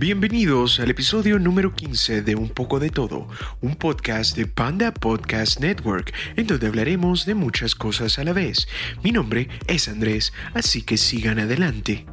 Bienvenidos al episodio número 15 de Un poco de todo, un podcast de Panda Podcast Network, en donde hablaremos de muchas cosas a la vez. Mi nombre es Andrés, así que sigan adelante.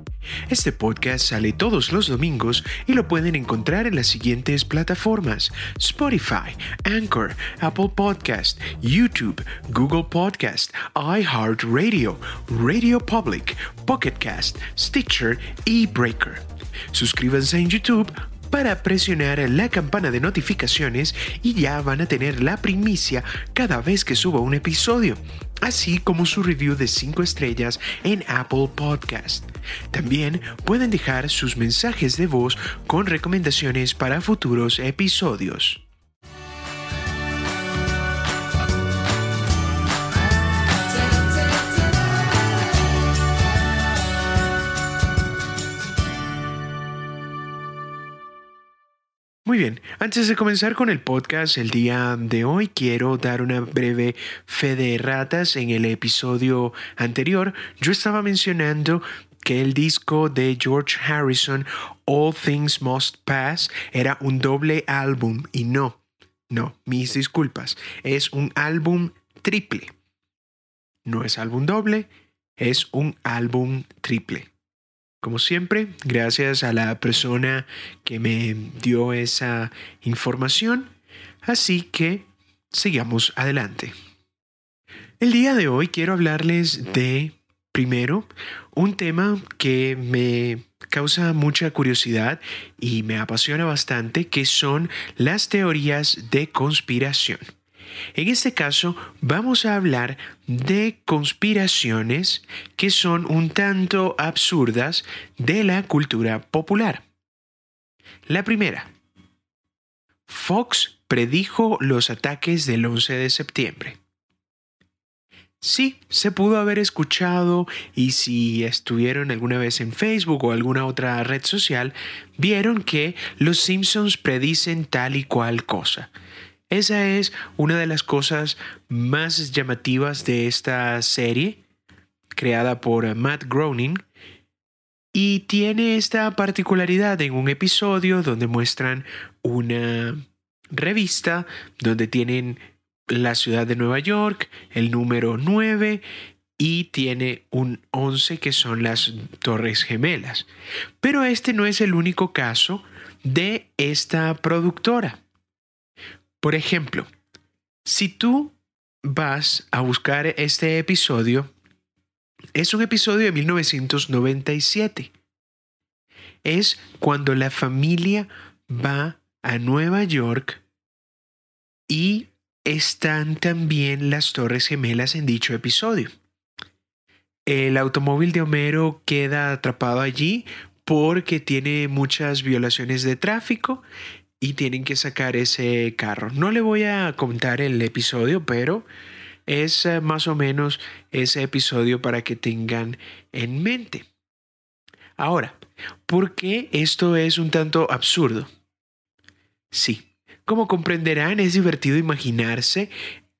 Este podcast sale todos los domingos y lo pueden encontrar en las siguientes plataformas: Spotify, Anchor, Apple Podcast, YouTube, Google Podcast, iHeartRadio, Radio Public, Pocket Cast, Stitcher y Breaker. Suscríbanse en YouTube para presionar la campana de notificaciones y ya van a tener la primicia cada vez que suba un episodio, así como su review de 5 estrellas en Apple Podcast. También pueden dejar sus mensajes de voz con recomendaciones para futuros episodios. Muy bien, antes de comenzar con el podcast el día de hoy, quiero dar una breve fe de ratas. En el episodio anterior, yo estaba mencionando que el disco de George Harrison, All Things Must Pass, era un doble álbum y no, no, mis disculpas, es un álbum triple. No es álbum doble, es un álbum triple. Como siempre, gracias a la persona que me dio esa información. Así que sigamos adelante. El día de hoy quiero hablarles de, primero, un tema que me causa mucha curiosidad y me apasiona bastante, que son las teorías de conspiración. En este caso vamos a hablar de conspiraciones que son un tanto absurdas de la cultura popular. La primera. Fox predijo los ataques del 11 de septiembre. Sí, se pudo haber escuchado y si estuvieron alguna vez en Facebook o alguna otra red social, vieron que los Simpsons predicen tal y cual cosa. Esa es una de las cosas más llamativas de esta serie, creada por Matt Groening, y tiene esta particularidad en un episodio donde muestran una revista donde tienen la ciudad de Nueva York, el número 9 y tiene un 11 que son las Torres Gemelas. Pero este no es el único caso de esta productora. Por ejemplo, si tú vas a buscar este episodio, es un episodio de 1997. Es cuando la familia va a Nueva York y están también las Torres Gemelas en dicho episodio. El automóvil de Homero queda atrapado allí porque tiene muchas violaciones de tráfico y tienen que sacar ese carro. No le voy a contar el episodio, pero es eh, más o menos ese episodio para que tengan en mente. Ahora, ¿por qué esto es un tanto absurdo? Sí, como comprenderán, es divertido imaginarse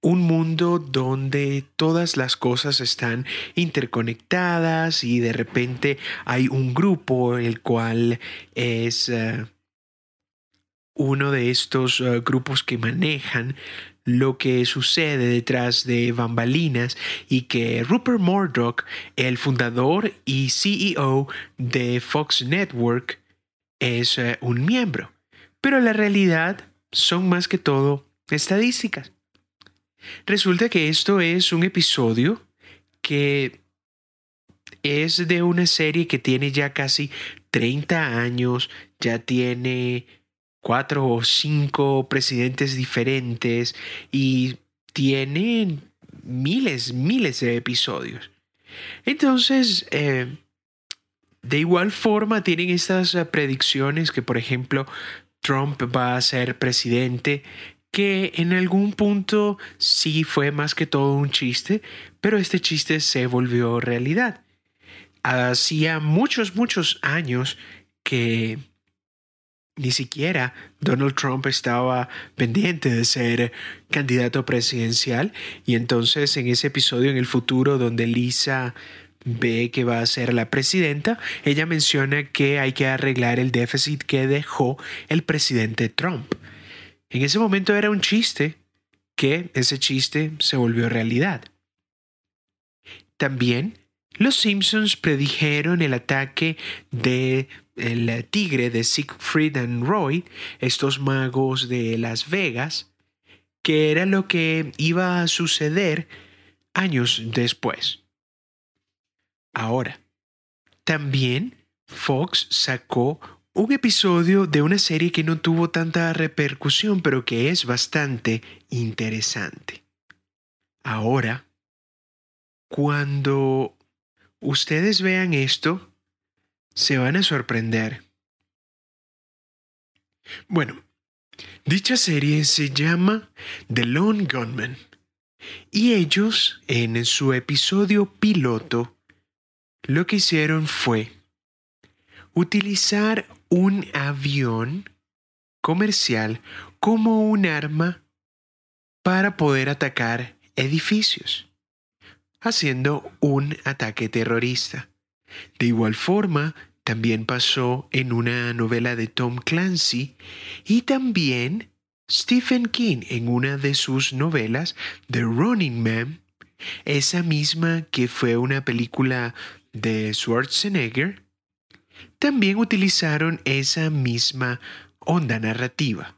un mundo donde todas las cosas están interconectadas y de repente hay un grupo el cual es eh, uno de estos uh, grupos que manejan lo que sucede detrás de bambalinas y que Rupert Murdoch, el fundador y CEO de Fox Network, es uh, un miembro. Pero la realidad son más que todo estadísticas. Resulta que esto es un episodio que es de una serie que tiene ya casi 30 años, ya tiene cuatro o cinco presidentes diferentes y tienen miles, miles de episodios. Entonces, eh, de igual forma tienen estas eh, predicciones que, por ejemplo, Trump va a ser presidente, que en algún punto sí fue más que todo un chiste, pero este chiste se volvió realidad. Hacía muchos, muchos años que ni siquiera Donald Trump estaba pendiente de ser candidato presidencial y entonces en ese episodio en el futuro donde Lisa ve que va a ser la presidenta, ella menciona que hay que arreglar el déficit que dejó el presidente Trump. En ese momento era un chiste, que ese chiste se volvió realidad. También los Simpsons predijeron el ataque de tigre de Siegfried and Roy, estos magos de Las Vegas, que era lo que iba a suceder años después. Ahora, también Fox sacó un episodio de una serie que no tuvo tanta repercusión, pero que es bastante interesante. Ahora, cuando ustedes vean esto, se van a sorprender. Bueno, dicha serie se llama The Lone Gunman y ellos en su episodio piloto lo que hicieron fue utilizar un avión comercial como un arma para poder atacar edificios, haciendo un ataque terrorista. De igual forma, también pasó en una novela de Tom Clancy y también Stephen King en una de sus novelas, The Running Man, esa misma que fue una película de Schwarzenegger, también utilizaron esa misma onda narrativa.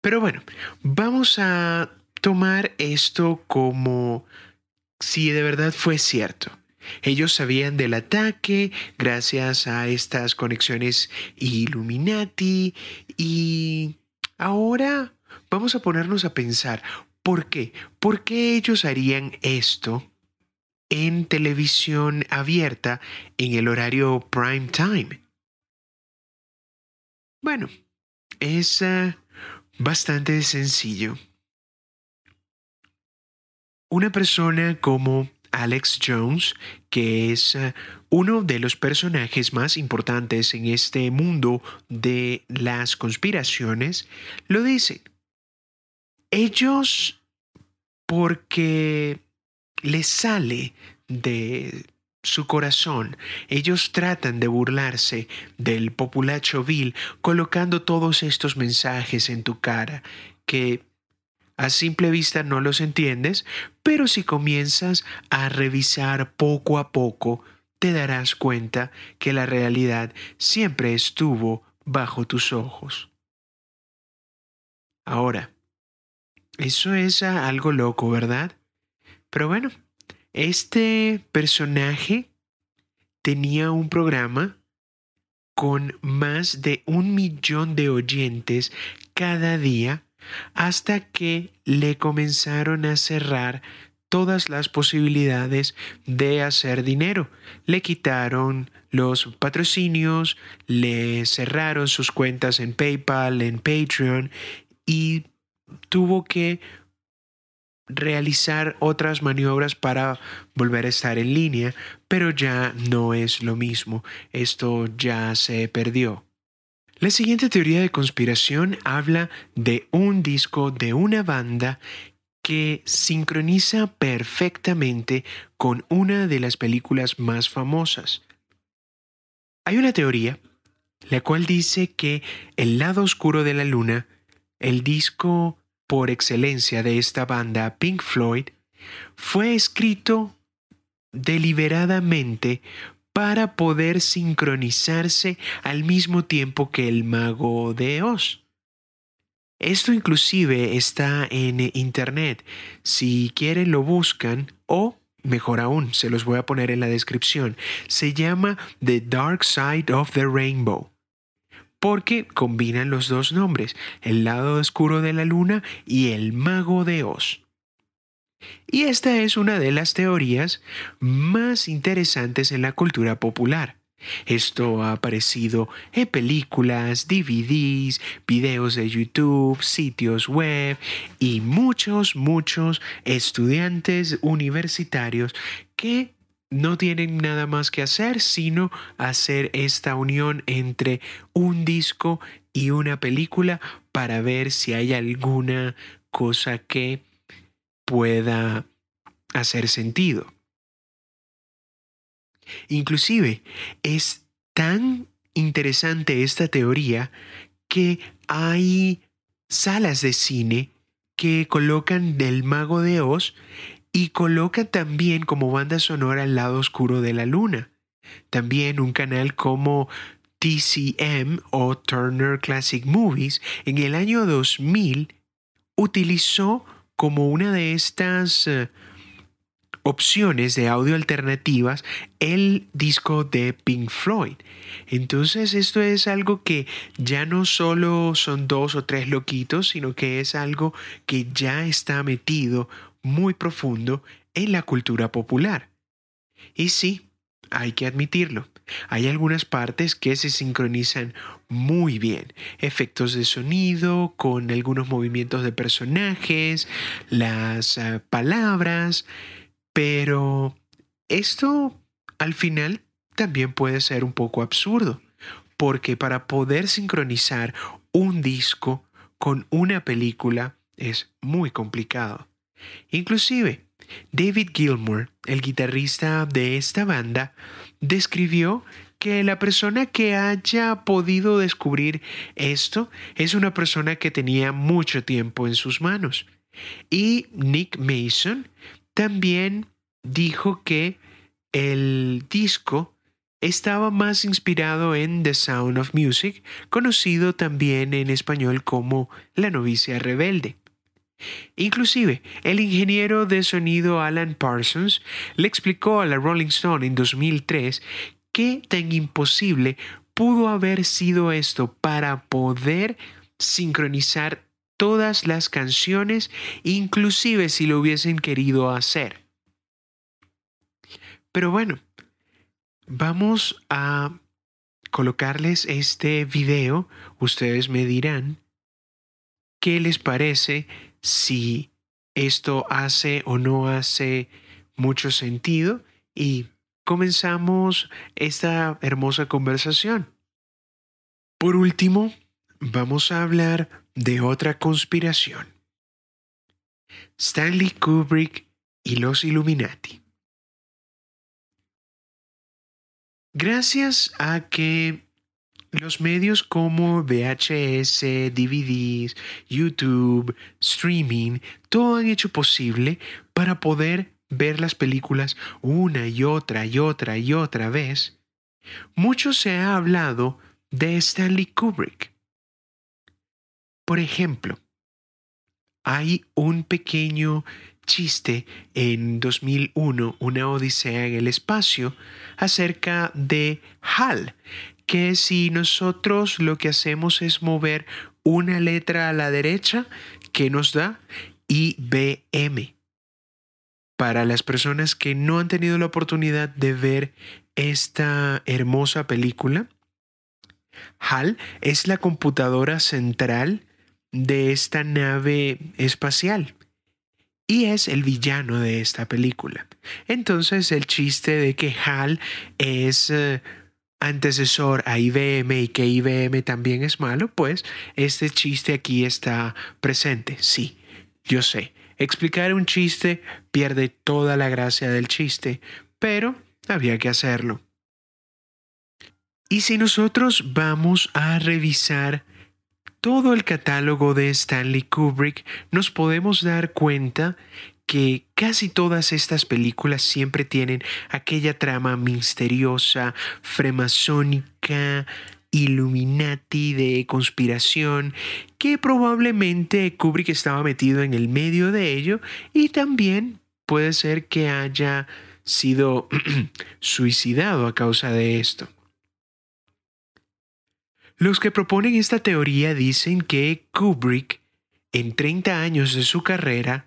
Pero bueno, vamos a tomar esto como si de verdad fue cierto. Ellos sabían del ataque gracias a estas conexiones Illuminati y ahora vamos a ponernos a pensar, ¿por qué? ¿Por qué ellos harían esto en televisión abierta en el horario prime time? Bueno, es eh, bastante sencillo. Una persona como Alex Jones, que es eh, uno de los personajes más importantes en este mundo de las conspiraciones, lo dice. Ellos, porque les sale de su corazón, ellos tratan de burlarse del populacho vil colocando todos estos mensajes en tu cara que a simple vista no los entiendes, pero si comienzas a revisar poco a poco, te darás cuenta que la realidad siempre estuvo bajo tus ojos. Ahora, eso es algo loco, ¿verdad? Pero bueno, este personaje tenía un programa con más de un millón de oyentes cada día hasta que le comenzaron a cerrar todas las posibilidades de hacer dinero. Le quitaron los patrocinios, le cerraron sus cuentas en PayPal, en Patreon y tuvo que realizar otras maniobras para volver a estar en línea, pero ya no es lo mismo. Esto ya se perdió. La siguiente teoría de conspiración habla de un disco de una banda que sincroniza perfectamente con una de las películas más famosas. Hay una teoría la cual dice que El lado oscuro de la luna, el disco por excelencia de esta banda Pink Floyd, fue escrito deliberadamente para poder sincronizarse al mismo tiempo que el mago de Oz. Esto inclusive está en internet. Si quieren lo buscan o mejor aún, se los voy a poner en la descripción. Se llama The Dark Side of the Rainbow. Porque combinan los dos nombres, el lado oscuro de la luna y el mago de Oz. Y esta es una de las teorías más interesantes en la cultura popular. Esto ha aparecido en películas, DVDs, videos de YouTube, sitios web y muchos, muchos estudiantes universitarios que no tienen nada más que hacer sino hacer esta unión entre un disco y una película para ver si hay alguna cosa que pueda hacer sentido. Inclusive es tan interesante esta teoría que hay salas de cine que colocan del mago de Oz y colocan también como banda sonora el lado oscuro de la luna. También un canal como TCM o Turner Classic Movies en el año 2000 utilizó como una de estas eh, opciones de audio alternativas el disco de Pink Floyd. Entonces esto es algo que ya no solo son dos o tres loquitos, sino que es algo que ya está metido muy profundo en la cultura popular. Y sí, hay que admitirlo. Hay algunas partes que se sincronizan muy bien. Efectos de sonido, con algunos movimientos de personajes, las eh, palabras, pero esto al final también puede ser un poco absurdo, porque para poder sincronizar un disco con una película es muy complicado. Inclusive, David Gilmour, el guitarrista de esta banda, describió que la persona que haya podido descubrir esto es una persona que tenía mucho tiempo en sus manos. Y Nick Mason también dijo que el disco estaba más inspirado en The Sound of Music, conocido también en español como La novicia rebelde. Inclusive, el ingeniero de sonido Alan Parsons le explicó a la Rolling Stone en 2003 qué tan imposible pudo haber sido esto para poder sincronizar todas las canciones, inclusive si lo hubiesen querido hacer. Pero bueno, vamos a colocarles este video. Ustedes me dirán qué les parece si esto hace o no hace mucho sentido y comenzamos esta hermosa conversación. Por último, vamos a hablar de otra conspiración. Stanley Kubrick y los Illuminati. Gracias a que los medios como VHS, DVDs, YouTube, streaming, todo han hecho posible para poder ver las películas una y otra y otra y otra vez. Mucho se ha hablado de Stanley Kubrick. Por ejemplo, hay un pequeño chiste en 2001, una odisea en el espacio, acerca de HAL, que si nosotros lo que hacemos es mover una letra a la derecha, ¿qué nos da? IBM. Para las personas que no han tenido la oportunidad de ver esta hermosa película, HAL es la computadora central de esta nave espacial y es el villano de esta película. Entonces el chiste de que HAL es eh, antecesor a IBM y que IBM también es malo, pues este chiste aquí está presente. Sí, yo sé. Explicar un chiste pierde toda la gracia del chiste, pero había que hacerlo. Y si nosotros vamos a revisar todo el catálogo de Stanley Kubrick, nos podemos dar cuenta que casi todas estas películas siempre tienen aquella trama misteriosa, fremasónica, Illuminati de conspiración, que probablemente Kubrick estaba metido en el medio de ello y también puede ser que haya sido suicidado a causa de esto. Los que proponen esta teoría dicen que Kubrick, en 30 años de su carrera,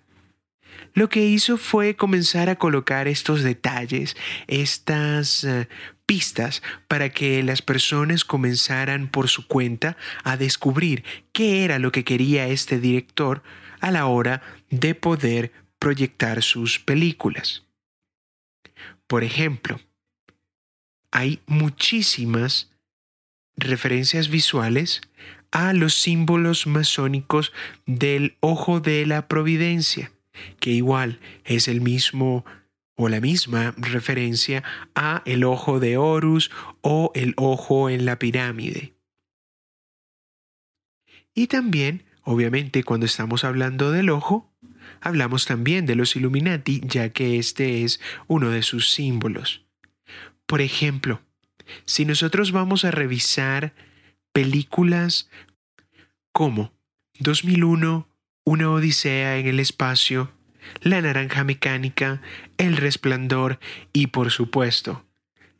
lo que hizo fue comenzar a colocar estos detalles, estas eh, pistas para que las personas comenzaran por su cuenta a descubrir qué era lo que quería este director a la hora de poder proyectar sus películas. Por ejemplo, hay muchísimas referencias visuales a los símbolos masónicos del ojo de la providencia que igual es el mismo o la misma referencia a el ojo de Horus o el ojo en la pirámide. Y también, obviamente, cuando estamos hablando del ojo, hablamos también de los Illuminati, ya que este es uno de sus símbolos. Por ejemplo, si nosotros vamos a revisar películas como 2001, Una Odisea en el Espacio, La Naranja Mecánica, El Resplandor y por supuesto,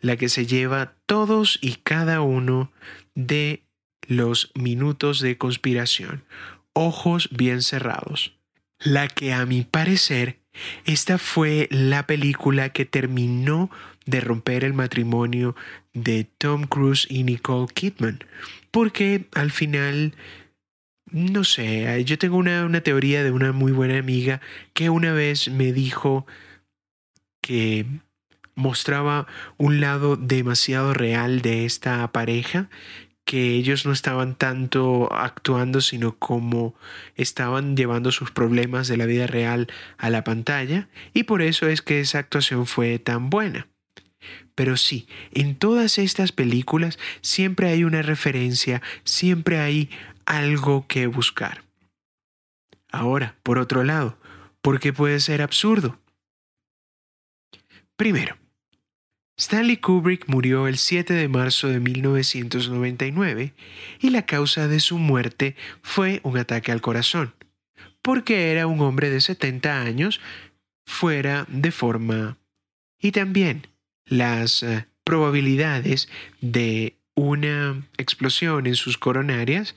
la que se lleva todos y cada uno de los minutos de conspiración, ojos bien cerrados. La que a mi parecer, esta fue la película que terminó de romper el matrimonio de Tom Cruise y Nicole Kidman, porque al final no sé, yo tengo una, una, teoría de una muy buena amiga que una vez me dijo que mostraba un lado demasiado real de esta pareja, que ellos no estaban tanto actuando, sino como estaban llevando sus problemas de la vida real a la pantalla, y por eso es que esa actuación fue tan buena. Pero sí, en todas estas películas siempre hay una referencia, siempre hay algo que buscar. Ahora, por otro lado, ¿por qué puede ser absurdo? Primero, Stanley Kubrick murió el 7 de marzo de 1999 y la causa de su muerte fue un ataque al corazón, porque era un hombre de 70 años fuera de forma. Y también las eh, probabilidades de una explosión en sus coronarias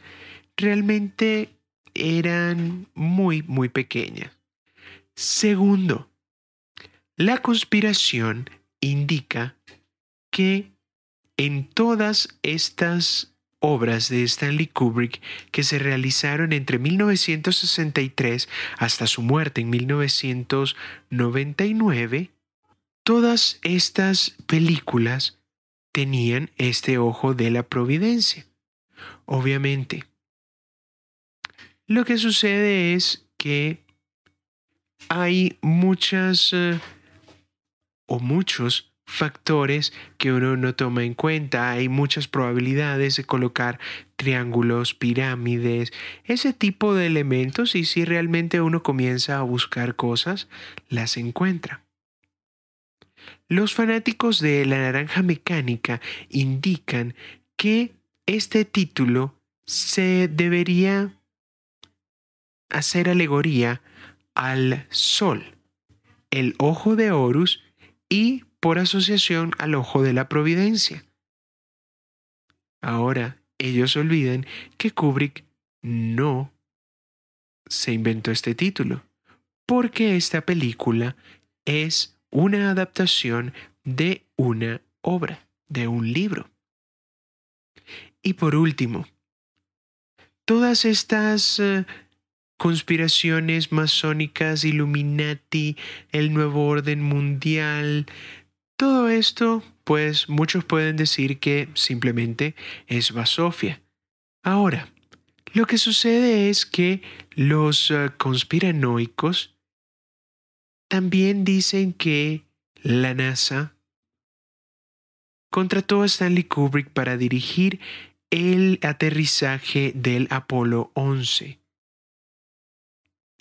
realmente eran muy, muy pequeñas. Segundo, la conspiración indica que en todas estas obras de Stanley Kubrick que se realizaron entre 1963 hasta su muerte en 1999, todas estas películas tenían este ojo de la providencia. Obviamente, lo que sucede es que hay muchas eh, o muchos factores que uno no toma en cuenta. Hay muchas probabilidades de colocar triángulos, pirámides, ese tipo de elementos y si realmente uno comienza a buscar cosas, las encuentra. Los fanáticos de la naranja mecánica indican que este título se debería hacer alegoría al sol, el ojo de Horus y por asociación al ojo de la providencia. Ahora, ellos olvidan que Kubrick no se inventó este título, porque esta película es una adaptación de una obra, de un libro. Y por último, todas estas eh, conspiraciones masónicas, Illuminati, el nuevo orden mundial, todo esto, pues muchos pueden decir que simplemente es basofia. Ahora, lo que sucede es que los eh, conspiranoicos también dicen que la NASA contrató a Stanley Kubrick para dirigir el aterrizaje del Apolo 11.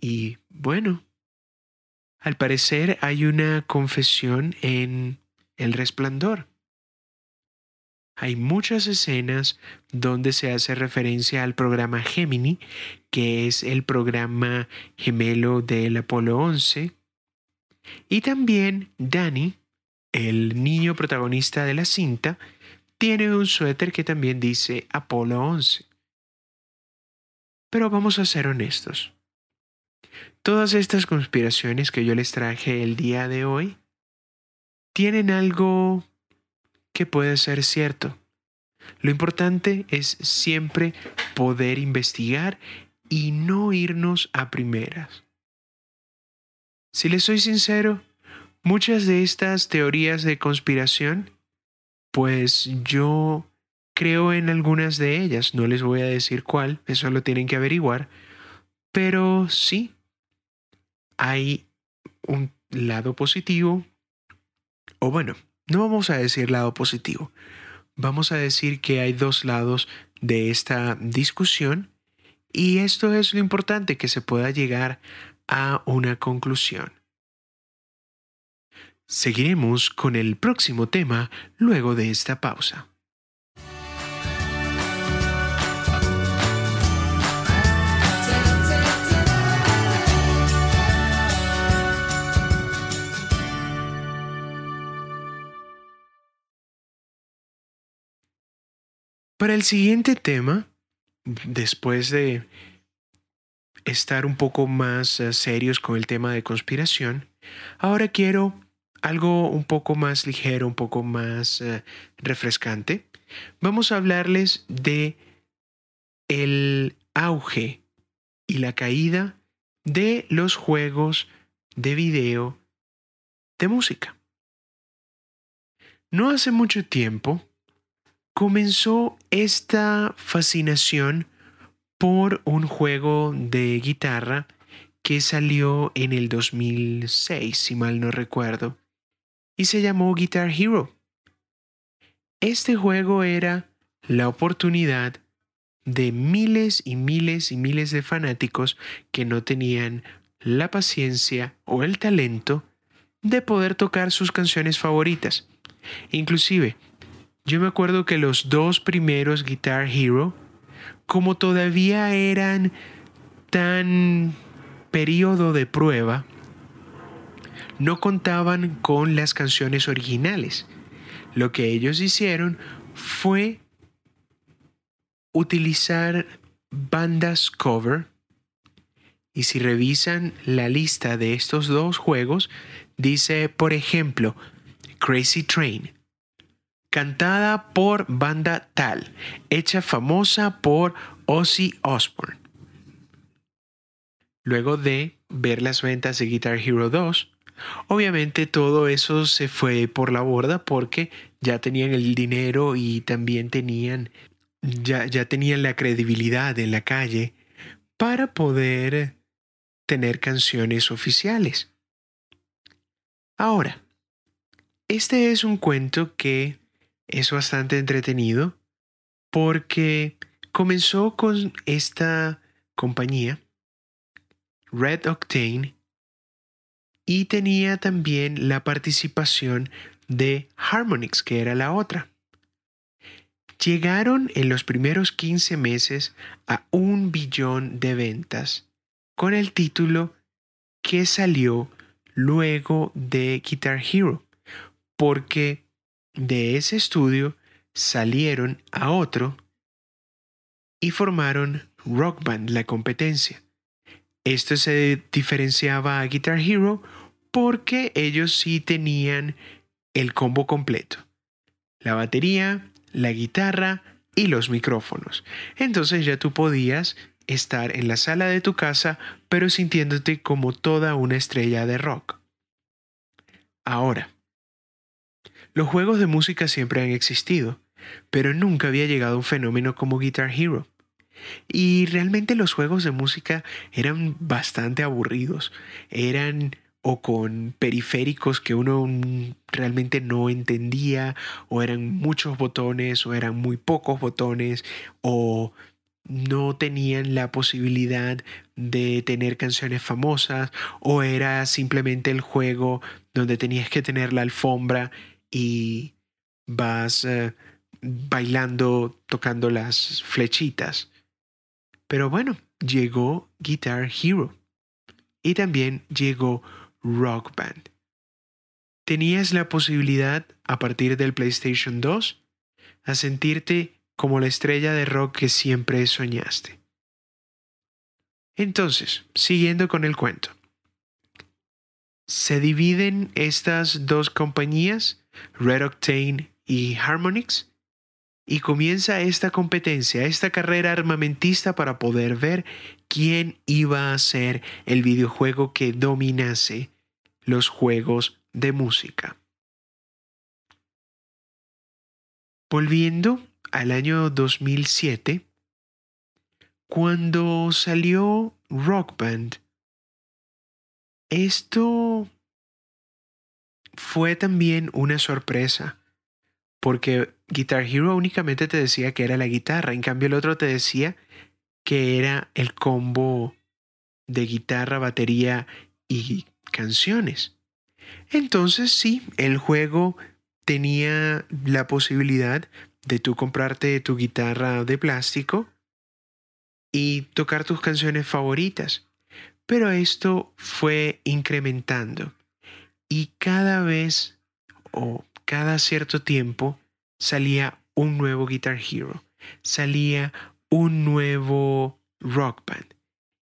Y bueno, al parecer hay una confesión en El Resplandor. Hay muchas escenas donde se hace referencia al programa Gemini, que es el programa gemelo del Apolo 11. Y también Danny, el niño protagonista de la cinta, tiene un suéter que también dice Apolo 11. Pero vamos a ser honestos. Todas estas conspiraciones que yo les traje el día de hoy tienen algo que puede ser cierto. Lo importante es siempre poder investigar y no irnos a primeras. Si les soy sincero, muchas de estas teorías de conspiración, pues yo creo en algunas de ellas, no les voy a decir cuál, eso lo tienen que averiguar, pero sí, hay un lado positivo O bueno, no vamos a decir lado positivo. Vamos a decir que hay dos lados de esta discusión y esto es lo importante, que se pueda llegar a una conclusión. Seguiremos con el próximo tema luego de esta pausa. Para el siguiente tema, después de estar un poco más eh, serios con el tema de conspiración, ahora quiero algo un poco más ligero, un poco más eh, refrescante. Vamos a hablarles de el auge y la caída de los juegos de video de música. No hace mucho tiempo comenzó esta fascinación por un juego de guitarra que salió en el 2006, si mal no recuerdo, y se llamó Guitar Hero. Este juego era la oportunidad de miles y miles y miles de fanáticos que no tenían la paciencia o el talento de poder tocar sus canciones favoritas. Inclusive, yo me acuerdo que los dos primeros Guitar Hero, como todavía eran tan periodo de prueba, no contaban con las canciones originales. Lo que ellos hicieron fue utilizar bandas cover. Y si revisan la lista de estos dos juegos, dice, por ejemplo, Crazy Train, cantada por banda tal, hecha famosa por Ozzy Osbourne. Luego de ver las ventas de Guitar Hero 2, obviamente todo eso se fue por la borda porque ya tenían el dinero y también tenían ya, ya tenían la credibilidad en la calle para poder tener canciones oficiales. Ahora, este es un cuento que es bastante entretenido porque comenzó con esta compañía, Red Octane, y tenía también la participación de Harmonix, que era la otra. Llegaron en los primeros 15 meses a un billón de ventas con el título que salió luego de Guitar Hero, porque de ese estudio salieron a otro y formaron Rock Band, la competencia. Esto se diferenciaba a Guitar Hero porque ellos sí tenían el combo completo. La batería, la guitarra y los micrófonos. Entonces ya tú podías estar en la sala de tu casa pero sintiéndote como toda una estrella de rock. Ahora, los juegos de música siempre han existido, pero nunca había llegado un fenómeno como Guitar Hero. Y realmente los juegos de música eran bastante aburridos. Eran o con periféricos que uno realmente no entendía, o eran muchos botones, o eran muy pocos botones, o no tenían la posibilidad de tener canciones famosas, o era simplemente el juego donde tenías que tener la alfombra y vas eh, bailando, tocando las flechitas. Pero bueno, llegó Guitar Hero y también llegó Rock Band. Tenías la posibilidad, a partir del PlayStation 2, a sentirte como la estrella de rock que siempre soñaste. Entonces, siguiendo con el cuento. Se dividen estas dos compañías Red Octane y Harmonix, y comienza esta competencia, esta carrera armamentista para poder ver quién iba a ser el videojuego que dominase los juegos de música. Volviendo al año 2007, cuando salió Rock Band, esto fue también una sorpresa, porque Guitar Hero únicamente te decía que era la guitarra, en cambio el otro te decía que era el combo de guitarra, batería y canciones. Entonces sí, el juego tenía la posibilidad de tú comprarte tu guitarra de plástico y tocar tus canciones favoritas. Pero esto fue incrementando y cada vez o cada cierto tiempo salía un nuevo Guitar Hero, salía un nuevo Rock Band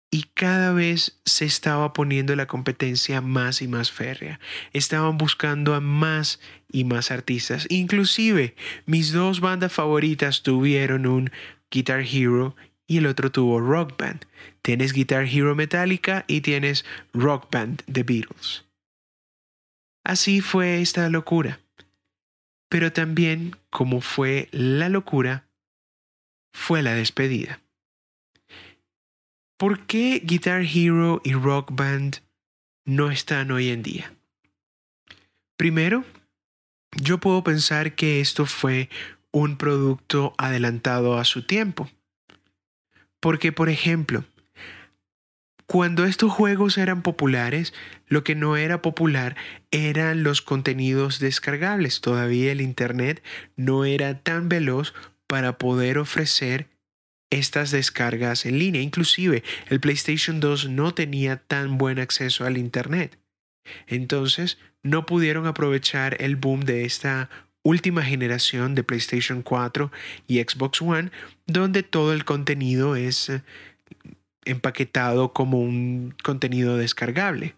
y cada vez se estaba poniendo la competencia más y más férrea. Estaban buscando a más y más artistas. Inclusive mis dos bandas favoritas tuvieron un Guitar Hero y el otro tuvo Rock Band. Tienes Guitar Hero Metallica y tienes Rock Band The Beatles. Así fue esta locura. Pero también, como fue la locura, fue la despedida. ¿Por qué Guitar Hero y Rock Band no están hoy en día? Primero, yo puedo pensar que esto fue un producto adelantado a su tiempo. Porque, por ejemplo, cuando estos juegos eran populares, lo que no era popular eran los contenidos descargables. Todavía el Internet no era tan veloz para poder ofrecer estas descargas en línea. Inclusive el PlayStation 2 no tenía tan buen acceso al Internet. Entonces no pudieron aprovechar el boom de esta última generación de PlayStation 4 y Xbox One, donde todo el contenido es eh, empaquetado como un contenido descargable,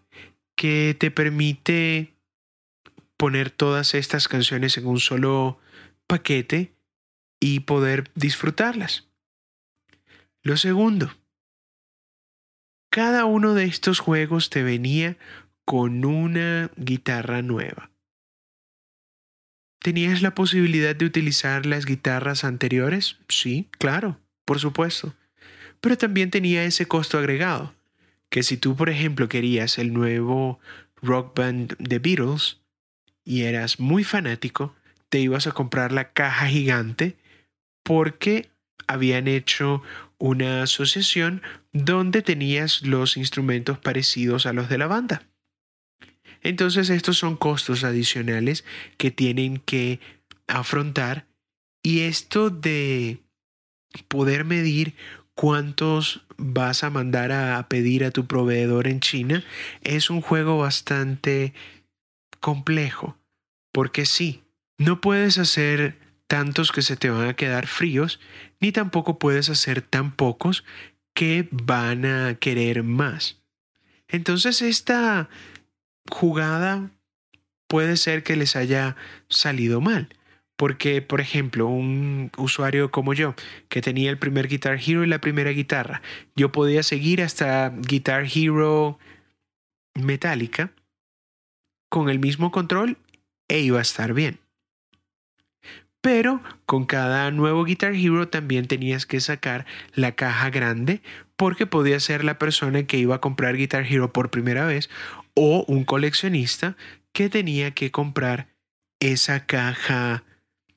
que te permite poner todas estas canciones en un solo paquete y poder disfrutarlas. Lo segundo, cada uno de estos juegos te venía con una guitarra nueva. ¿Tenías la posibilidad de utilizar las guitarras anteriores? Sí, claro, por supuesto. Pero también tenía ese costo agregado, que si tú, por ejemplo, querías el nuevo rock band de Beatles y eras muy fanático, te ibas a comprar la caja gigante porque habían hecho una asociación donde tenías los instrumentos parecidos a los de la banda. Entonces estos son costos adicionales que tienen que afrontar y esto de poder medir cuántos vas a mandar a pedir a tu proveedor en China es un juego bastante complejo porque sí, no puedes hacer tantos que se te van a quedar fríos, ni tampoco puedes hacer tan pocos que van a querer más. Entonces esta jugada puede ser que les haya salido mal. Porque, por ejemplo, un usuario como yo, que tenía el primer Guitar Hero y la primera guitarra, yo podía seguir hasta Guitar Hero metálica con el mismo control e iba a estar bien. Pero con cada nuevo Guitar Hero también tenías que sacar la caja grande porque podía ser la persona que iba a comprar Guitar Hero por primera vez o un coleccionista que tenía que comprar esa caja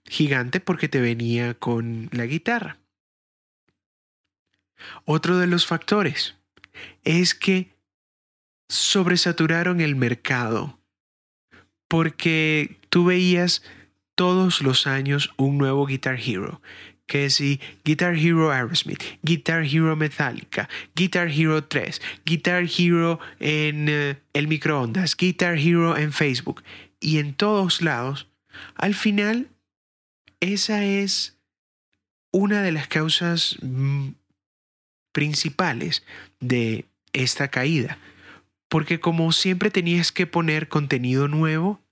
gigante porque te venía con la guitarra. Otro de los factores es que sobresaturaron el mercado porque tú veías todos los años un nuevo Guitar Hero. Que si Guitar Hero Aerosmith, Guitar Hero Metallica, Guitar Hero 3, Guitar Hero en eh, el microondas, Guitar Hero en Facebook y en todos lados, al final esa es una de las causas mm, principales de esta caída. Porque como siempre tenías que poner contenido nuevo,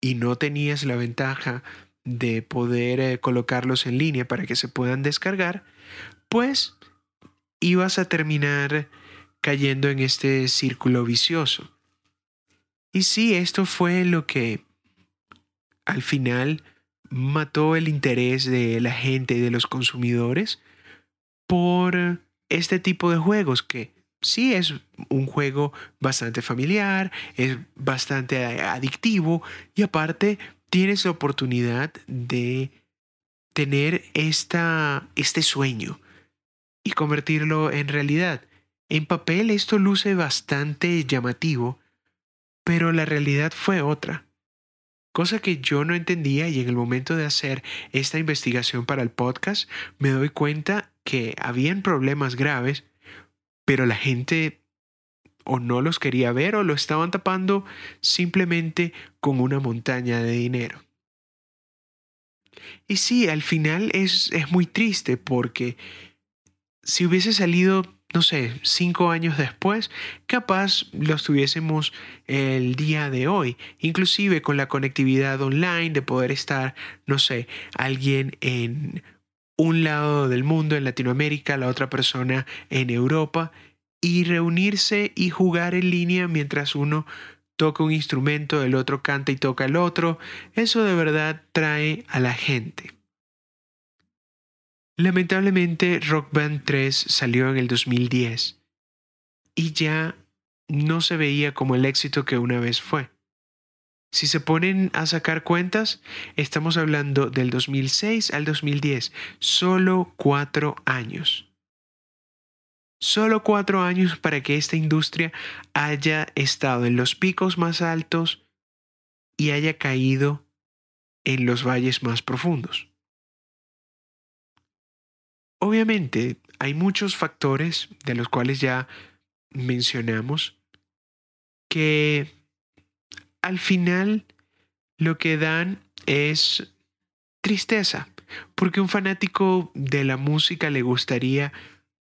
y no tenías la ventaja de poder eh, colocarlos en línea para que se puedan descargar, pues ibas a terminar cayendo en este círculo vicioso. Y sí, esto fue lo que al final mató el interés de la gente y de los consumidores por este tipo de juegos que sí es un juego bastante familiar, es bastante adictivo y aparte tienes la oportunidad de tener esta, este sueño y convertirlo en realidad. En papel esto luce bastante llamativo, pero la realidad fue otra. Cosa que yo no entendía y en el momento de hacer esta investigación para el podcast me doy cuenta que habían problemas graves, pero la gente o no los quería ver o lo estaban tapando simplemente con una montaña de dinero. Y sí, al final es, es muy triste porque si hubiese salido, no sé, cinco años después, capaz los tuviésemos el día de hoy, inclusive con la conectividad online de poder estar, no sé, alguien en un lado del mundo, en Latinoamérica, la otra persona en Europa, y reunirse y jugar en línea mientras uno toca un instrumento, el otro canta y toca el otro, eso de verdad trae a la gente. Lamentablemente Rock Band 3 salió en el 2010 y ya no se veía como el éxito que una vez fue. Si se ponen a sacar cuentas, estamos hablando del 2006 al 2010, solo cuatro años. Solo cuatro años para que esta industria haya estado en los picos más altos y haya caído en los valles más profundos. Obviamente hay muchos factores de los cuales ya mencionamos que al final lo que dan es tristeza, porque un fanático de la música le gustaría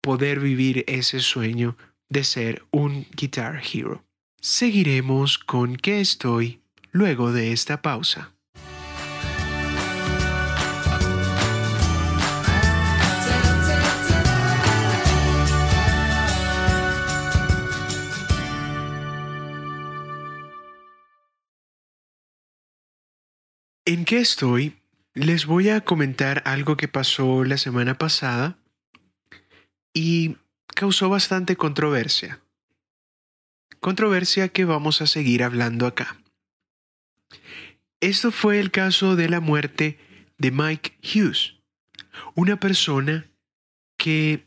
poder vivir ese sueño de ser un Guitar Hero. Seguiremos con qué estoy luego de esta pausa. ¿En qué estoy? Les voy a comentar algo que pasó la semana pasada y causó bastante controversia. Controversia que vamos a seguir hablando acá. Esto fue el caso de la muerte de Mike Hughes, una persona que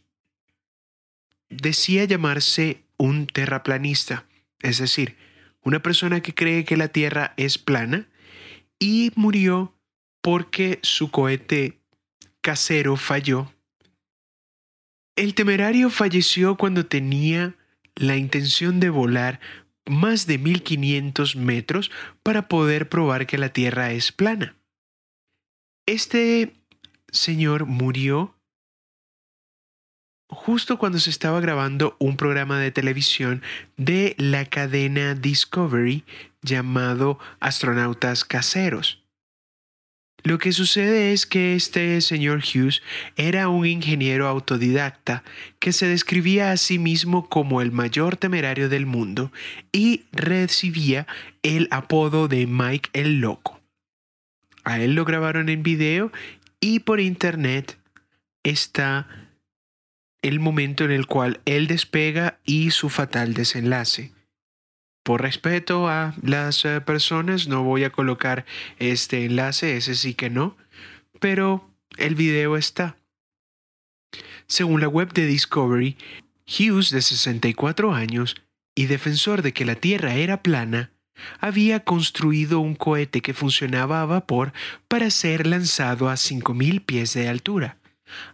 decía llamarse un terraplanista, es decir, una persona que cree que la Tierra es plana y murió porque su cohete casero falló el temerario falleció cuando tenía la intención de volar más de 1500 metros para poder probar que la Tierra es plana. Este señor murió justo cuando se estaba grabando un programa de televisión de la cadena Discovery llamado Astronautas Caseros. Lo que sucede es que este señor Hughes era un ingeniero autodidacta que se describía a sí mismo como el mayor temerario del mundo y recibía el apodo de Mike el Loco. A él lo grabaron en video y por internet está el momento en el cual él despega y su fatal desenlace. Por respeto a las eh, personas no voy a colocar este enlace, ese sí que no, pero el video está. Según la web de Discovery, Hughes, de 64 años y defensor de que la Tierra era plana, había construido un cohete que funcionaba a vapor para ser lanzado a 5.000 pies de altura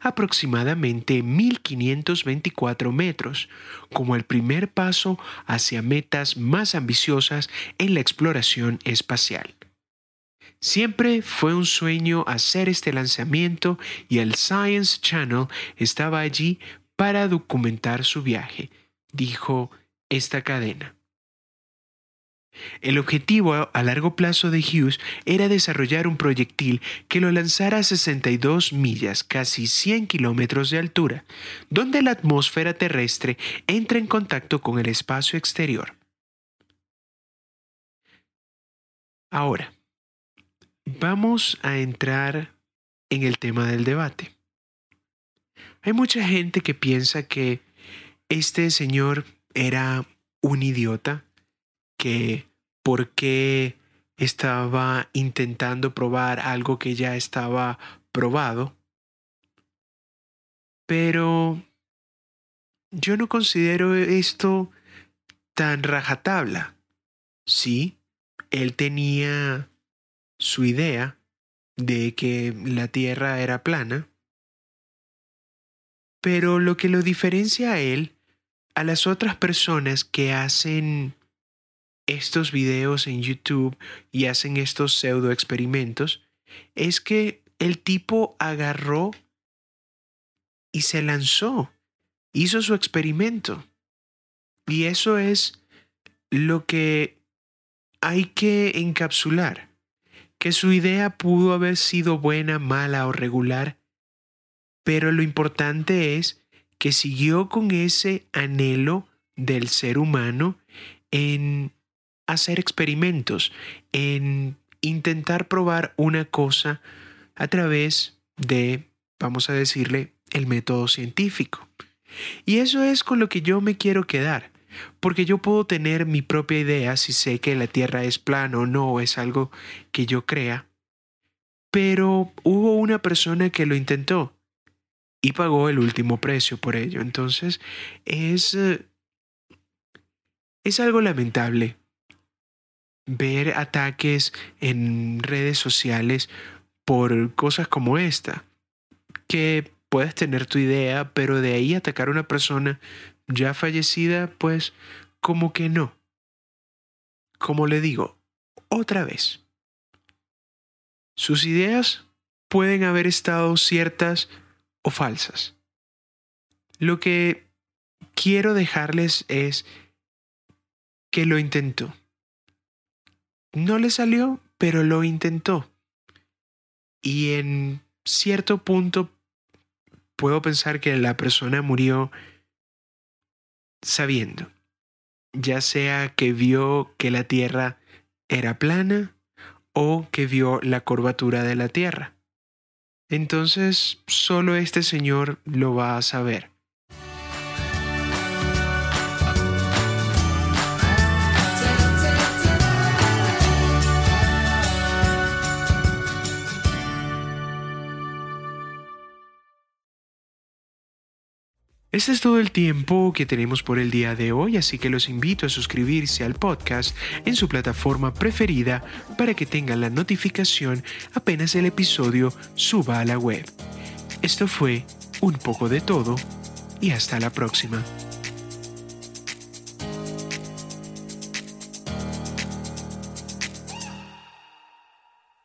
aproximadamente 1524 metros, como el primer paso hacia metas más ambiciosas en la exploración espacial. Siempre fue un sueño hacer este lanzamiento y el Science Channel estaba allí para documentar su viaje, dijo esta cadena. El objetivo a largo plazo de Hughes era desarrollar un proyectil que lo lanzara a 62 millas, casi 100 kilómetros de altura, donde la atmósfera terrestre entra en contacto con el espacio exterior. Ahora, vamos a entrar en el tema del debate. Hay mucha gente que piensa que este señor era un idiota que por qué estaba intentando probar algo que ya estaba probado. Pero yo no considero esto tan rajatabla. Sí, él tenía su idea de que la Tierra era plana, pero lo que lo diferencia a él, a las otras personas que hacen estos videos en YouTube y hacen estos pseudo experimentos, es que el tipo agarró y se lanzó, hizo su experimento. Y eso es lo que hay que encapsular, que su idea pudo haber sido buena, mala o regular, pero lo importante es que siguió con ese anhelo del ser humano en hacer experimentos, en intentar probar una cosa a través de, vamos a decirle, el método científico. Y eso es con lo que yo me quiero quedar, porque yo puedo tener mi propia idea si sé que la Tierra es plana o no, es algo que yo crea, pero hubo una persona que lo intentó y pagó el último precio por ello. Entonces es, eh, es algo lamentable ver ataques en redes sociales por cosas como esta, que puedes tener tu idea, pero de ahí atacar a una persona ya fallecida, pues como que no. Como le digo, otra vez. Sus ideas pueden haber estado ciertas o falsas. Lo que quiero dejarles es que lo intentó. No le salió, pero lo intentó. Y en cierto punto puedo pensar que la persona murió sabiendo, ya sea que vio que la Tierra era plana o que vio la curvatura de la Tierra. Entonces, solo este señor lo va a saber. Este es todo el tiempo que tenemos por el día de hoy, así que los invito a suscribirse al podcast en su plataforma preferida para que tengan la notificación apenas el episodio suba a la web. Esto fue un poco de todo y hasta la próxima.